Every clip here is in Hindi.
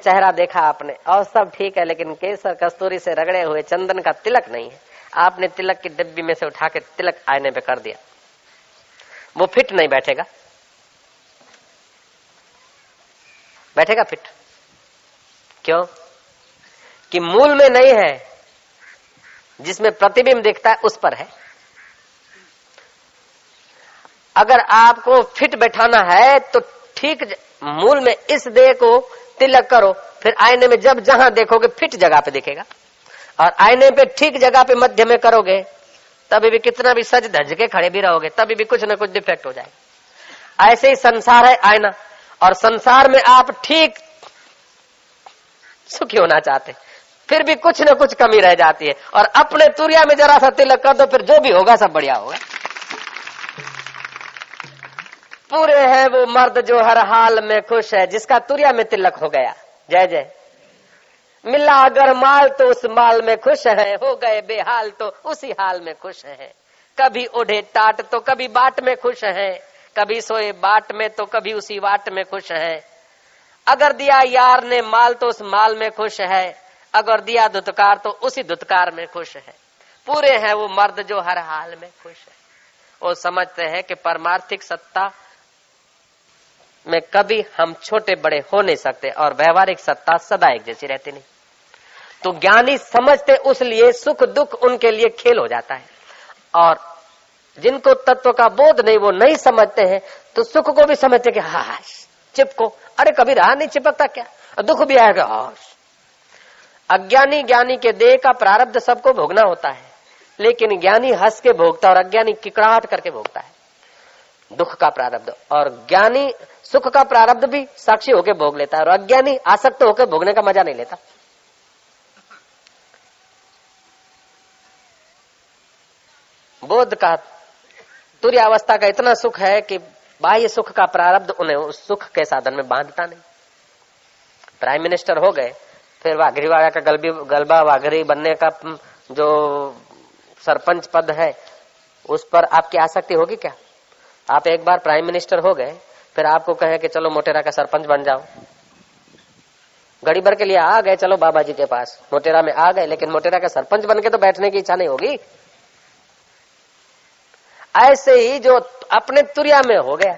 चेहरा देखा आपने, और सब ठीक है, लेकिन केसर कस्तूरी से रगड़े हुए चंदन का तिलक नहीं है। आपने तिलक की डिब्बी में से उठा के तिलक आईने पे कर दिया। वो फिट नहीं बैठेगा। बैठेगा फिट? क्यों? कि मूल में नहीं है, जिसमें प्रतिबिंब दिखता है, उस पर है। अगर आपको फिट बैठाना है तो ठीक मूल में इस देह को तिलक करो, फिर आईने में जब जहाँ देखोगे फिट जगह पे दिखेगा। और आईने पे ठीक जगह पे मध्य में करोगे, तभी भी कितना भी सज धज के खड़े भी रहोगे, तभी भी कुछ ना कुछ डिफेक्ट हो जाएगा। ऐसे ही संसार है आईना, और संसार में आप ठीक सुखी होना चाहते फिर भी कुछ न कुछ कमी रह जाती है। और अपने तुरिया में जरा सा तिलक कर दो, फिर जो भी होगा सब बढ़िया होगा। पूरे है वो मर्द जो हर हाल में खुश है, जिसका तुरिया में तिलक हो गया। जय जय। मिला अगर माल तो उस माल में खुश है, हो गए बेहाल तो उसी हाल में खुश है। कभी ओढ़े टाट तो कभी बाट में खुश है, कभी सोए बाट में तो कभी उसी वाट में खुश है। अगर दिया यार ने माल तो उस माल में खुश है, अगर दिया दुत्कार तो उसी दुत्कार में खुश है। पूरे हैं वो मर्द जो हर हाल में खुश है। वो समझते हैं कि परमार्थिक सत्ता में कभी हम छोटे बड़े हो नहीं सकते और व्यवहारिक सत्ता सदा एक जैसी रहती नहीं। तो ज्ञानी समझते उस लिए सुख दुख उनके लिए खेल हो जाता है। और जिनको तत्व का बोध नहीं, वो नहीं समझते हैं तो सुख को भी समझते कि हा चिपको। अरे, कभी रहा नहीं, चिपकता क्या? दुख भी आएगा हाश अज्ञानी ज्ञानी के देह का प्रारब्ध सबको भोगना होता है, लेकिन ज्ञानी हंस के भोगता और अज्ञानी किकड़ाहट करके भोगता है। दुख का प्रारब्ध। और ज्ञानी सुख का प्रारब्ध भी साक्षी होकर भोग लेता है और अज्ञानी आसक्त होकर भोगने का मज़ा नहीं लेता। बोध का तुर्य अवस्था का इतना सुख है कि बाह्य सुख का प्रारब्ध उन्हें उस सुख के साधन में बांधता नहीं। प्राइम मिनिस्टर हो गए, फिर वाघरी वाला का गलबी गलबा वाघरी बनने का जो सरपंच पद है, उस पर आपकी आसक्ति होगी क्या? आप एक बार प्राइम मिनिस्टर हो गए फिर आपको कहे कि चलो मोटेरा का सरपंच बन जाओ। घड़ी भर के लिए आ गए, चलो बाबा जी के पास। मोटेरा में आ गए, लेकिन मोटेरा का सरपंच बन के तो बैठने की इच्छा नहीं होगी। ऐसे ही जो अपने तुरिया में हो गया,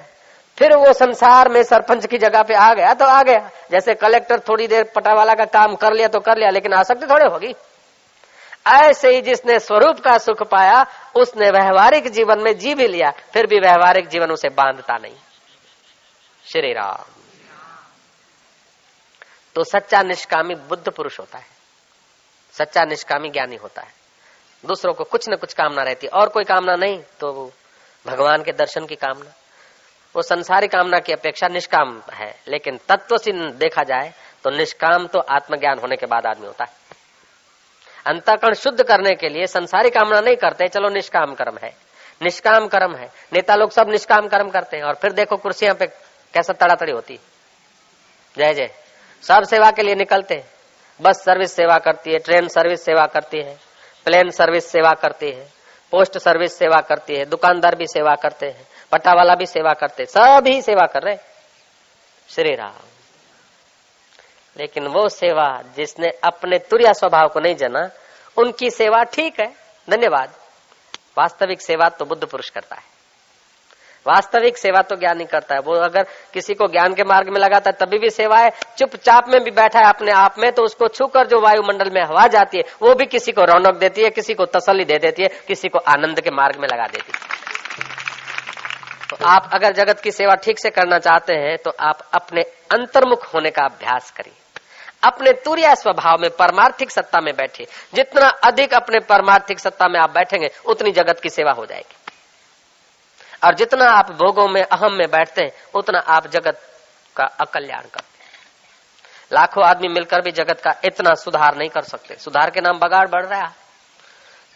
फिर वो संसार में सरपंच की जगह पे आ गया तो आ गया। जैसे कलेक्टर थोड़ी देर पटावाला का काम कर लिया तो कर लिया, लेकिन आसक्ति थोड़े होगी। ऐसे ही जिसने स्वरूप का सुख पाया, उसने व्यवहारिक जीवन में जी भी लिया, फिर भी व्यवहारिक जीवन उसे बांधता नहीं। श्री राम तो सच्चा निष्कामी बुद्ध पुरुष होता है। सच्चा निष्कामी ज्ञानी होता है। दूसरों को कुछ न कुछ कामना रहती और कोई कामना नहीं तो भगवान के दर्शन की कामना। वो संसारी कामना की अपेक्षा निष्काम है। लेकिन तत्व से देखा जाए तो निष्काम तो आत्मज्ञान होने के बाद आदमी होता है। अंतकरण शुद्ध करने के लिए संसारी कामना नहीं करते, चलो निष्काम कर्म है। निष्काम कर्म है। नेता लोग सब निष्काम कर्म करते हैं। और फिर देखो कुर्सियाँ पे कैसा तड़ातड़ी होती? जय जय। सब सेवा के लिए निकलते हैं। बस सर्विस सेवा करती है, ट्रेन सर्विस सेवा करती है, प्लेन सर्विस सेवा करती है, पोस्ट सर्विस सेवा करती है, दुकानदार भी सेवा करते हैं पट्टा वाला भी सेवा करते सब ही सेवा कर रहे श्री राम। लेकिन वो सेवा जिसने अपने तुरिया स्वभाव को नहीं जाना, उनकी सेवा ठीक है। धन्यवाद। वास्तविक सेवा तो बुद्ध पुरुष करता है। वास्तविक सेवा तो ज्ञान करता है। वो अगर किसी को ज्ञान के मार्ग में लगाता है, तभी भी सेवा है। चुपचाप में भी बैठा है अपने आप में तो उसको छूकर जो वायुमंडल में हवा जाती है, वो भी किसी को रौनक देती है, किसी को तसली दे देती है, किसी को आनंद के मार्ग में लगा देती है। तो आप अगर जगत की सेवा ठीक से करना चाहते हैं तो आप अपने अंतर्मुख होने का अभ्यास करिए। अपने तुरिया स्वभाव में, परमार्थिक सत्ता में बैठे जितना अधिक अपने परमार्थिक सत्ता में आप बैठेंगे, उतनी जगत की सेवा हो जाएगी। और जितना आप भोगों में, अहम में बैठते हैं, उतना आप जगत का अकल्याण करते हैं। लाखों आदमी मिलकर भी जगत का इतना सुधार नहीं कर सकते। सुधार के नाम बगाड़ बढ़ रहा है।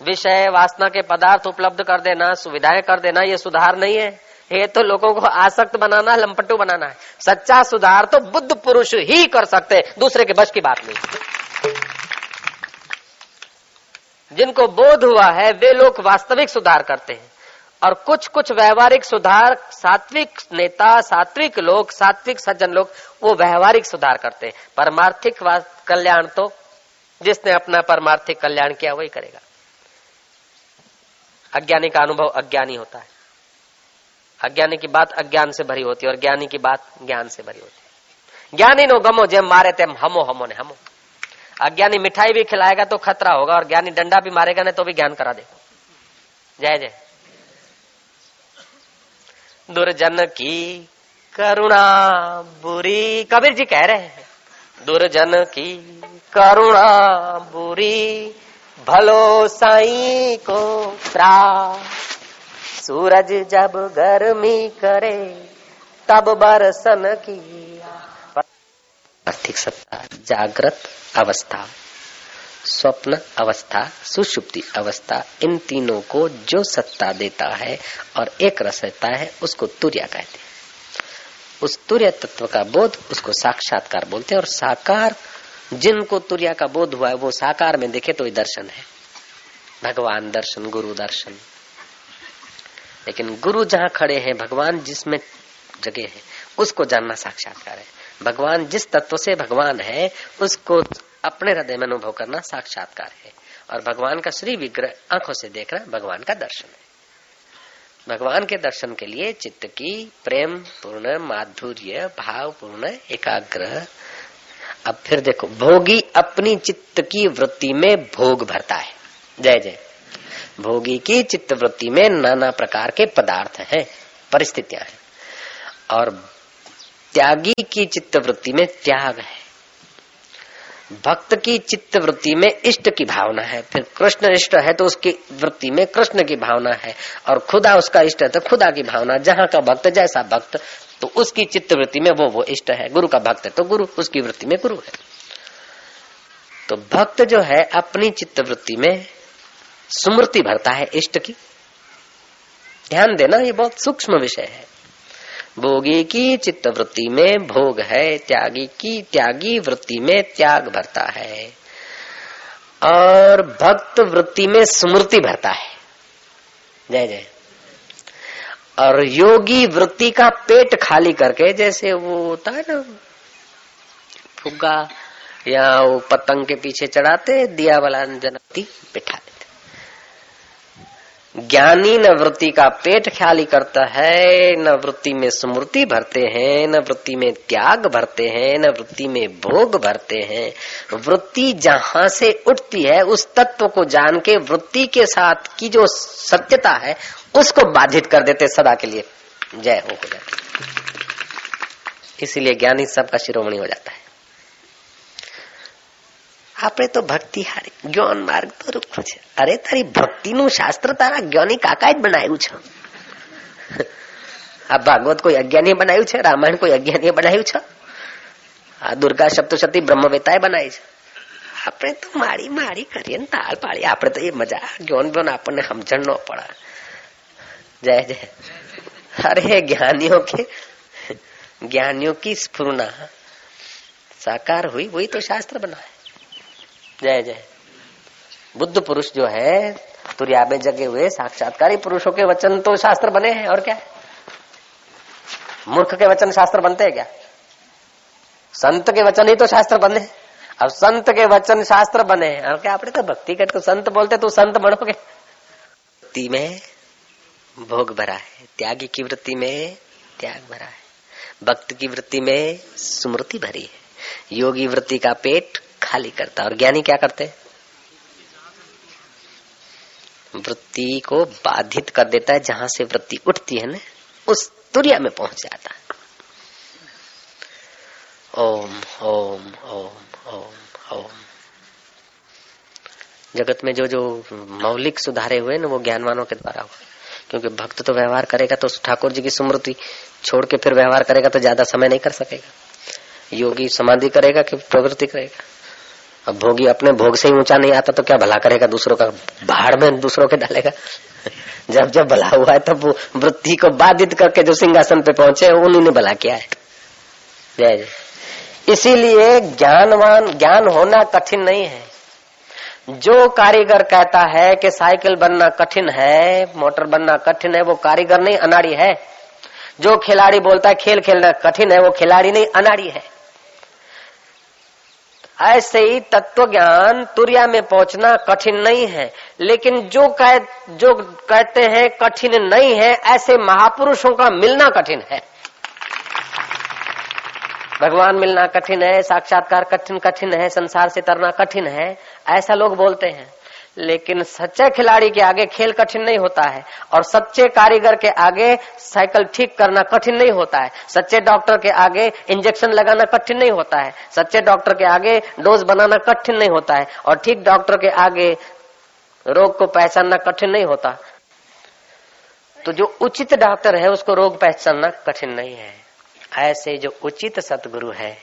विषय, वासना के पदार्थ उपलब्ध कर देना, सुविधाएँ कर देना, ये सुधार नहीं है। ये तो लोगों को आसक्त बनाना, लंपटू बनाना है। सच्चा सुधार तो बुद्ध पुरुष ही कर सकते दूसरे के बस की बात नहीं। जिनको बोध हुआ है, वे लोग वास्तविक सुधार करते हैं। और कुछ कुछ व्यवहारिक सुधार, सात्विक नेता, सात्विक लोग, सात्विक सज्जन लोग, वो व्यवहारिक सुधार करते हैं। परमार्थिक कल्याण तो जिसने अपना परमार्थिक कल्याण किया, वही करेगा। अज्ञानी का अनुभव अज्ञानी होता है। अज्ञानी की बात अज्ञान से भरी होती है और ज्ञानी की बात ज्ञान से भरी होती है। ज्ञानी नो गमो, जेम मारे तेम हमो हमो ने हमो। अज्ञानी मिठाई भी खिलाएगा तो खतरा होगा और ज्ञानी डंडा भी मारेगा ना तो भी ज्ञान करा देगा। जय जय। दुर्जन की करुणा बुरी। कबीर जी कह रहे हैं। दुर्जन की करुणा बुरी। भलो साई को त्रा सूरज जब गर्मी करे, तब बरसन की आर्थिक सत्ता, जागृत अवस्था। स्वप्न अवस्था, सुषुप्ति अवस्था, इन तीनों को जो सत्ता देता है और एक रस रहता है, उसको तुर्या कहते हैं। उस तुर्य तत्व का बोध उसको साक्षात्कार बोलते हैं और साकार, जिनको तुर्या का बोध हुआ है, वो साकार में देखे तो दर्शन है। भगवान दर्शन, गुरु दर्शन। लेकिन गुरु जहाँ खड़े हैं, भगवान जिसमें जगह है, उसको जानना साक्षात्कार है। भगवान जिस तत्व से भगवान है, उसको अपने हृदय में अनुभव करना साक्षात्कार है। और भगवान का श्री विग्रह आँखों से देखना भगवान का दर्शन है। भगवान के दर्शन के लिए चित्त की प्रेम पूर्ण, माधुर्य, भाव पूर्ण एकाग्र अब फिर देखो, भोगी अपनी चित्त की वृत्ति में भोग भरता है। जय जय। भोगी की चित्त वृत्ति में नाना प्रकार के पदार्थ हैं, परिस्थितियाँ हैं। और त्यागी की चित्त वृत्ति में त्याग है। भक्त की चित्त वृत्ति में इष्ट की भावना है, फिर कृष्ण इष्ट है तो उसकी वृत्ति में कृष्ण की भावना है, और खुदा उसका इष्ट है तो खुदा की भावना, जहाँ का भक्त जैसा भक्त तो उसकी चित्त वृत्ति में वो वो इष्ट है, गुरु का भक्त है तो गुरु, उसकी वृत्ति में गुरु है। तो भक्त जो है, अपनी चित्त वृत्ति में स्मृति भरता है इष्ट की। ध्यान देना, ये बहुत सूक्ष्म विषय है। भोगी की चित्त वृत्ति में भोग है, त्यागी की, त्यागी वृत्ति में त्याग भरता है। और भक्त वृत्ति में स्मृति भरता है। जय जय। और योगी वृत्ति का पेट खाली करके, जैसे वो होता है ना, फुग्गा या वो पतंग के पीछे चढ़ाते दिया वाला जनती बिठा ज्ञानी न वृत्ति का पेट ख्याली करता है, न वृत्ति में स्मृति भरते हैं, न वृत्ति में त्याग भरते हैं, न वृत्ति में भोग भरते हैं। वृत्ति जहाँ से उठती है, उस तत्व को जान के वृत्ति के साथ की जो सत्यता है, उसको बाधित कर देते सदा के लिए। जय हो जाए इसीलिए ज्ञानी सबका शिरोमणि हो जाता है। આપણે તો ભક્તિ હારી જ્ઞાન માર્ગ તો રૂખો છે અરે તારી ભક્તિનું શાસ્ત્ર તારા જ્ઞાની કાકાએ જ બનાવ્યું છે આ ભાગવત કોઈ અજ્ઞાની બનાવ્યું છે રામાયણ કોઈ અજ્ઞાની બનાવ્યું છે આ દુર્ગા સપ્તશતી બ્રહ્મવેતાએ બનાવી છે આપણે તો મારી મારી કરીએ ને તાળ પાડીએ આપણે તો એ મજા જ્ઞાન જ્ઞાન આપણને સમજણ ન પડે जय जय अरे ज्ञानियों के ज्ञानियों की स्फूर्णा साकार हुई वही तो शास्त्र बना है जय जय। बुद्ध पुरुष जो है, तुरिया में जगे हुए साक्षात्कारी पुरुषों के वचन तो शास्त्र बने हैं, और क्या? मूर्ख के वचन शास्त्र बनते हैं क्या? संत के वचन ही तो शास्त्र बने अब संत के वचन शास्त्र बने और क्या आपने तो भक्ति के तो संत बोलते तो संत बनोगे में भोग भरा है, त्यागी की वृत्ति में त्याग भरा है। भक्त की वृत्ति में स्मृति भरी है। योगी वृत्ति का पेट खाली करता है। और ज्ञानी क्या करते वृत्ति को बाधित कर देता है। जहाँ से वृत्ति उठती है ना, उस तुरिया में पहुँच जाता है। ओम ओम ओम ओम ओम। जगत में जो जो मौलिक सुधारे हुए ना, वो ज्ञानवानों के द्वारा हुआ। क्योंकि भक्त तो व्यवहार करेगा तो ठाकुर जी की स्मृति छोड़ के फिर व्यवहार करेगा तो ज़्यादा समय नहीं कर सकेगा। योगी समाधि करेगा कि प्रवृत्ति करेगा। अब भोगी अपने भोग से ही ऊँचा नहीं आता तो क्या भला करेगा? दूसरों का बाढ़ में दूसरों के डालेगा? जब जब भला हुआ है तब वृत्ति को बाधित करके जो सिंहासन पे पहुँचे उन्हीं ने भला किया है। जय जय। इसीलिए ज्ञानवान, ज्ञान होना कठिन नहीं है। जो कारीगर कहता है कि साइकिल बनना कठिन है, मोटर बनना कठिन है, वो कारीगर नहीं, अनाड़ी है। जो खिलाड़ी बोलता है खेल खेलना कठिन है, वो खिलाड़ी नहीं, अनाड़ी है। ऐसे ही तत्व ज्ञान तुरिया में पहुँचना कठिन नहीं है। लेकिन जो कह जो कहते हैं कठिन नहीं है, ऐसे महापुरुषों का मिलना कठिन है। भगवान मिलना कठिन है, साक्षात्कार कठिन कठिन है, संसार से तरना कठिन है, ऐसा लोग बोलते हैं। लेकिन सच्चे खिलाड़ी के आगे खेल कठिन नहीं होता है और सच्चे कारीगर के आगे साइकिल ठीक करना कठिन नहीं होता है। सच्चे डॉक्टर के आगे इंजेक्शन लगाना कठिन नहीं होता है। सच्चे डॉक्टर के आगे डोज बनाना कठिन नहीं होता है और ठीक डॉक्टर के आगे रोग को पहचानना कठिन नहीं होता। तो जो उचित डॉक्टर है, उसको रोग पहचानना कठिन नहीं है। ऐसे जो उचित सतगुरु है,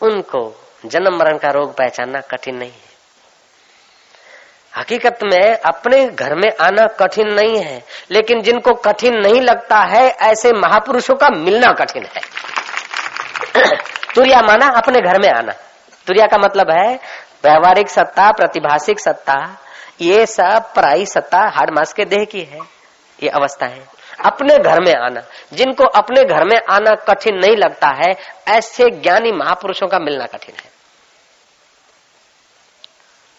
उनको जन्म मरण का रोग पहचानना कठिन नहीं है। हकीकत में अपने घर में आना कठिन नहीं है, लेकिन जिनको कठिन नहीं लगता है, ऐसे महापुरुषों का मिलना कठिन है। तुरिया माना अपने घर में आना। तुरिया का मतलब है व्यवहारिक सत्ता प्रतिभाषिक सत्ता, ये सब पराई सत्ता, हाड़ मास के देह की है। ये अवस्था है। अपने घर में आना। जिनको अपने घर में आना कठिन नहीं लगता है, ऐसे ज्ञानी महापुरुषों का मिलना कठिन है।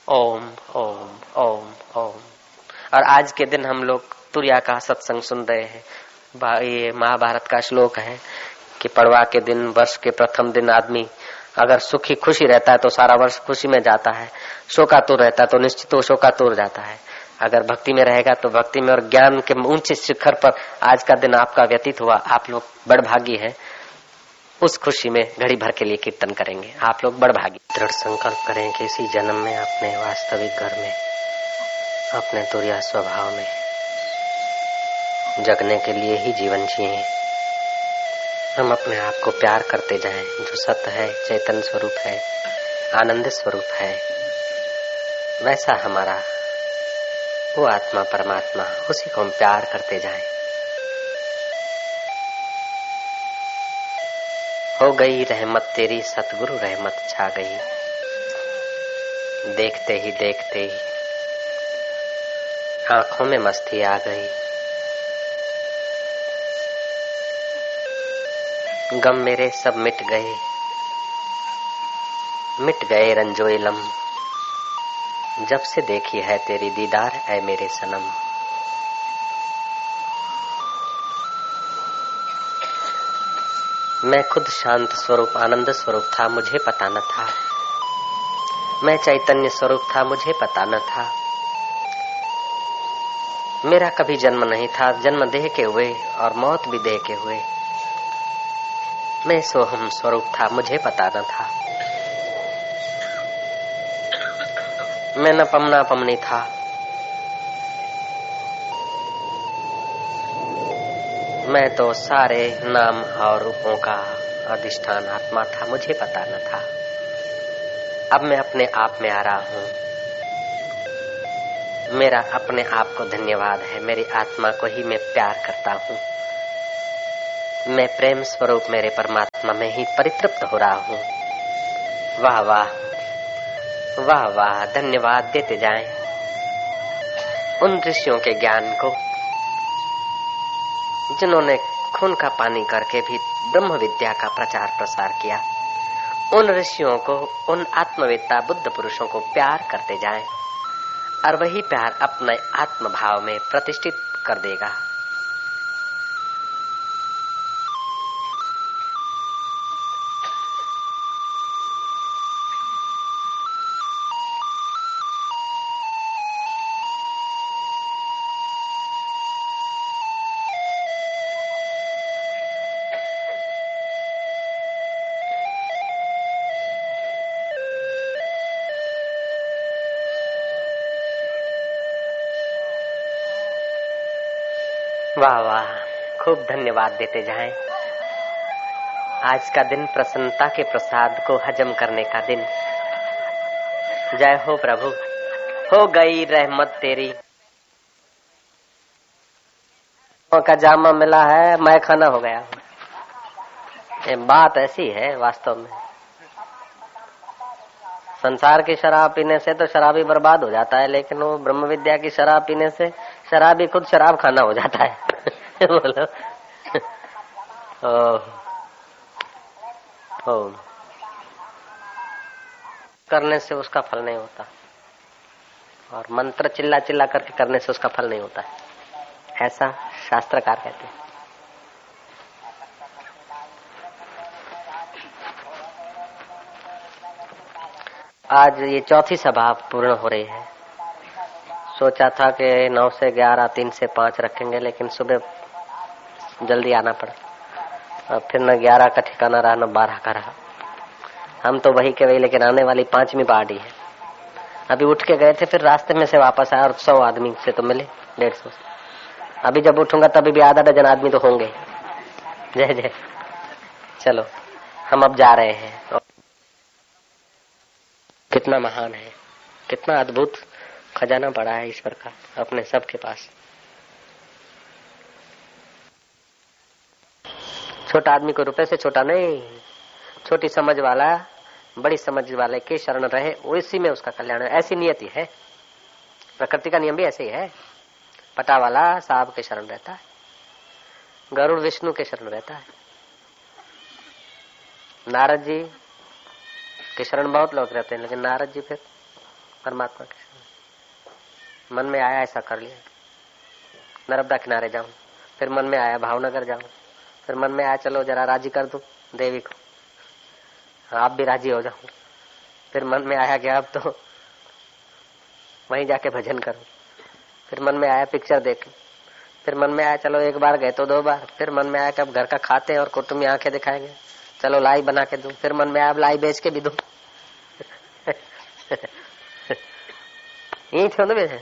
ओम ओम ओम ओम। और आज के दिन हम लोग तुरिया का सत्संग सुन रहे हैं। ये महाभारत का श्लोक है कि पड़वा के दिन, वर्ष के प्रथम दिन आदमी अगर सुखी, खुशी रहता है तो सारा वर्ष खुशी में जाता है। शोकातुर रहता है तो निश्चित वो शोकातुर जाता है। अगर भक्ति में रहेगा तो भक्ति में और ज्ञान के ऊँचे शिखर पर आज का दिन आपका व्यतीत हुआ। आप लोग बड़भागी है। उस खुशी में घड़ी भर के लिए कीर्तन करेंगे। आप लोग बड़ बड़भागी दृढ़ संकल्प करें कि इसी जन्म में, अपने वास्तविक घर में, अपने तुरिया स्वभाव में, जगने के लिए ही जीवन जिए। हम अपने आप को प्यार करते जाएँ, जो सत्य है, चेतन स्वरूप है, आनंद स्वरूप है। वैसा हमारा वो आत्मा, परमात्मा, उसी को हम प्यार करते जाएँ। हो गई रहमत तेरी, सतगुरु रहमत छा गई। देखते ही देखते ही आँखों में मस्ती आ गई। गम मेरे सब मिट गए। मिट गए रंजो इलम जब से देखी है तेरी दीदार है मेरे सनम। मैं खुद शांत स्वरूप, आनंद स्वरूप था, मुझे पता न था। मैं चैतन्य स्वरूप था, मुझे पता न था। मेरा कभी जन्म नहीं था, जन्म देह के हुए और मौत भी देह के हुए। मैं सोहम स्वरूप था, मुझे पता न था। मैं न पमना पमनी था। मैं तो सारे नाम और रूपों का अधिष्ठान आत्मा था, मुझे पता न था। अब मैं अपने आप में आ रहा हूँ। मेरा अपने आप को धन्यवाद है, मेरी आत्मा को ही मैं प्यार करता हूँ। मैं प्रेम स्वरूप मेरे परमात्मा में ही परितृप्त हो रहा हूँ। वाह वाह वाह वाह, धन्यवाद देते जाएँ। उन ऋषियों के ज्ञान को जिन्होंने खून का पानी करके भी ब्रह्म विद्या का प्रचार प्रसार किया, उन ऋषियों को, उन आत्मवेत्ता बुद्ध पुरुषों को प्यार करते जाएँ और वही प्यार अपने आत्मभाव में प्रतिष्ठित कर देगा। खूब धन्यवाद देते जाएँ। आज का दिन प्रसन्नता के प्रसाद को हजम करने का दिन। जय हो प्रभु। हो गई रहमत तेरी। का जामा मिला है, मैं खाना हो गया। ये बात ऐसी है वास्तव में। संसार की शराब पीने से तो शराबी बर्बाद हो जाता है, लेकिन वो ब्रह्म विद्या की शराब पीने से शराबी खुद शराब खाना हो जाता है। बोलो। करने से उसका फल नहीं होता। और मंत्र चिल्ला चिल्ला करके करने से उसका फल नहीं होता ऐसा शास्त्रकार कहते हैं। आज ये चौथी सभा पूर्ण हो रही है। सोचा था कि नौ से ग्यारह, तीन से पाँच रखेंगे, लेकिन सुबह जल्दी आना पड़ा। और फिर न ग्यारह का ठिकाना रहा, न बारह का रहा। हम तो वही के वही, लेकिन आने वाली पांचवी पार्टी है। अभी उठ के गए थे, फिर रास्ते में से वापस आया और सौ आदमी से तो मिले, डेढ़ सौ अभी जब उठूँगा, तभी भी आधा डजन आदमी तो होंगे। जय जय। चलो, हम अब जा रहे हैं। कितना महान है। कितना अद्भुत खजाना पड़ा है ईश्वर का अपने सबके पास। छोटा आदमी को रुपए से छोटा नहीं। छोटी समझ वाला, बड़ी समझ वाले के शरण रहे, उसी में उसका कल्याण है। ऐसी नियति है प्रकृति का नियम भी ऐसे ही है। पटा वाला साहब के शरण रहता है। गरुड़ विष्णु के शरण रहता है। नारद जी के शरण बहुत लोग रहते हैं, लेकिन नारद जी फिर परमात्मा के शरण। मन में आया ऐसा कर लिया। नर्मदा किनारे जाऊँ, फिर मन में आया भावनगर जाऊँ। फिर मन में आया, चलो जरा राज़ी कर दू देवी को। आप भी राज़ी हो जाओ। फिर मन में आया कि अब तो वहीं जाके भजन करूँ। फिर मन में आया पिक्चर देख। फिर मन में आया, चलो एक बार गए तो दो बार। फिर मन में आया कि अब घर का खाते हैं और कुटुम्ब आँखें दिखाएँगे। चलो लाई बना के दू। फिर मन में आप लाई बेच के भी दू। यही थे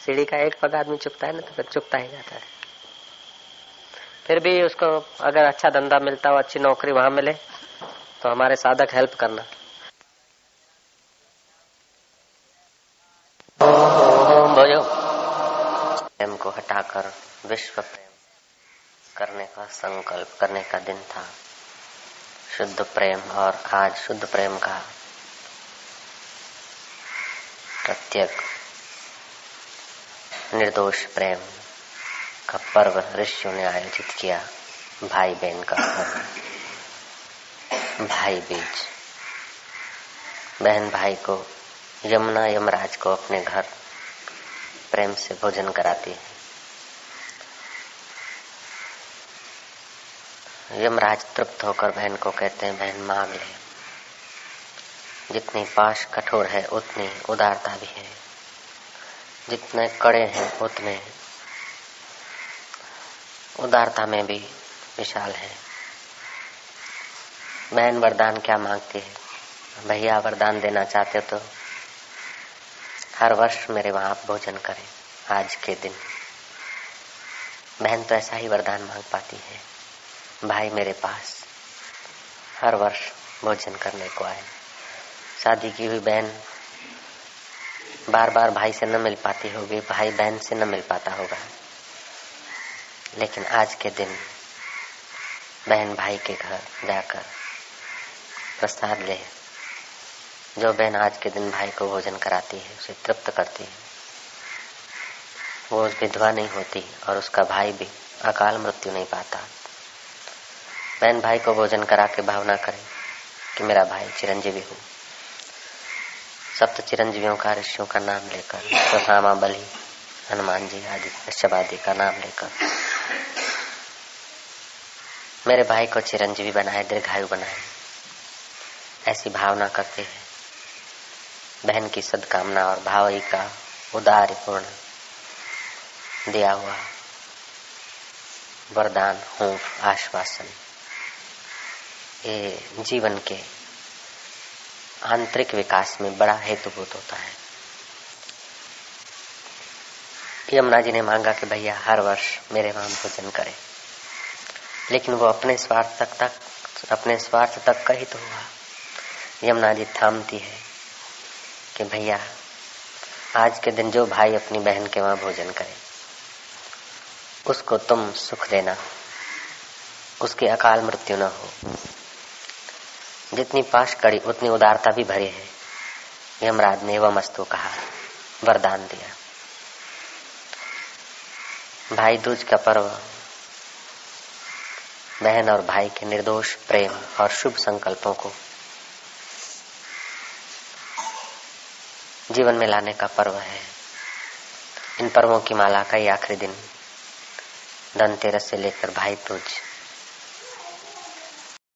सीढ़ी का एक पग आदमी चुपता है ना तो फिर चुपता ही जाता है। फिर भी उसको अगर अच्छा धंधा मिलता हो, अच्छी नौकरी वहाँ मिले तो हमारे साधक हेल्प करना। बोलो प्रेम को हटाकर, विश्व प्रेम करने का संकल्प, करने का दिन था। शुद्ध प्रेम और आज शुद्ध प्रेम का प्रत्येक निर्दोष प्रेम का पर्व ऋषियों ने आयोजित किया भाई बहन का पर्व। भाई बीज। बहन भाई को यमुना यमराज को अपने घर प्रेम से भोजन कराती है। यमराज तृप्त होकर बहन को कहते हैं, बहन, मांग ले। जितनी पाश कठोर है, उतनी उदारता भी है। जितने कड़े हैं, उतने उदारता में भी विशाल है। बहन वरदान क्या मांगती है? भैया वरदान देना चाहते तो हर वर्ष मेरे वहाँ भोजन करें, आज के दिन। बहन तो ऐसा ही वरदान मांग पाती है। भाई मेरे पास हर वर्ष भोजन करने को आए। शादी की हुई बहन बार बार भाई से न मिल पाती होगी, भाई बहन से न मिल पाता होगा। लेकिन आज के दिन बहन भाई के घर जाकर प्रसाद ले, जो बहन आज के दिन भाई को भोजन कराती है, उसे तृप्त करती है। वो विधवा नहीं होती और उसका भाई भी अकाल मृत्यु नहीं पाता। बहन भाई को भोजन करा के भावना करे कि मेरा भाई चिरंजीवी हो। सप्त चिरंजीवियों का ऋषियों का नाम लेकर स्वधामा बलि, हनुमान जी आदि कश्यप आदि का नाम लेकर मेरे भाई को चिरंजीवी बनाए, दीर्घायु बनाए। ऐसी भावना करते हैं। बहन की सदकामना और भावई का उदार पूर्ण दिया हुआ वरदान हूँ आश्वासन, ये जीवन के आंतरिक विकास में बड़ा हेतुभूत होता है। यमुना जी ने मांगा कि भैया हर वर्ष मेरे वहाँ भोजन करे। लेकिन वो अपने स्वार्थ तक तक अपने स्वार्थ तक का ही तो हुआ। यमुना जी थामती है कि भैया, आज के दिन जो भाई अपनी बहन के वहाँ भोजन करे, उसको तुम सुख देना, उसकी अकाल मृत्यु न हो। जितनी पाश कड़ी उतनी उदारता भी भरी है। यमराज ने एवं अस्तु कहा, वरदान दिया। भाई दूज का पर्व। बहन और भाई के निर्दोष प्रेम और शुभ संकल्पों को। जीवन में लाने का पर्व है। इन पर्वों की माला का ही आखिरी दिन। धनतेरस से लेकर भाई दूज।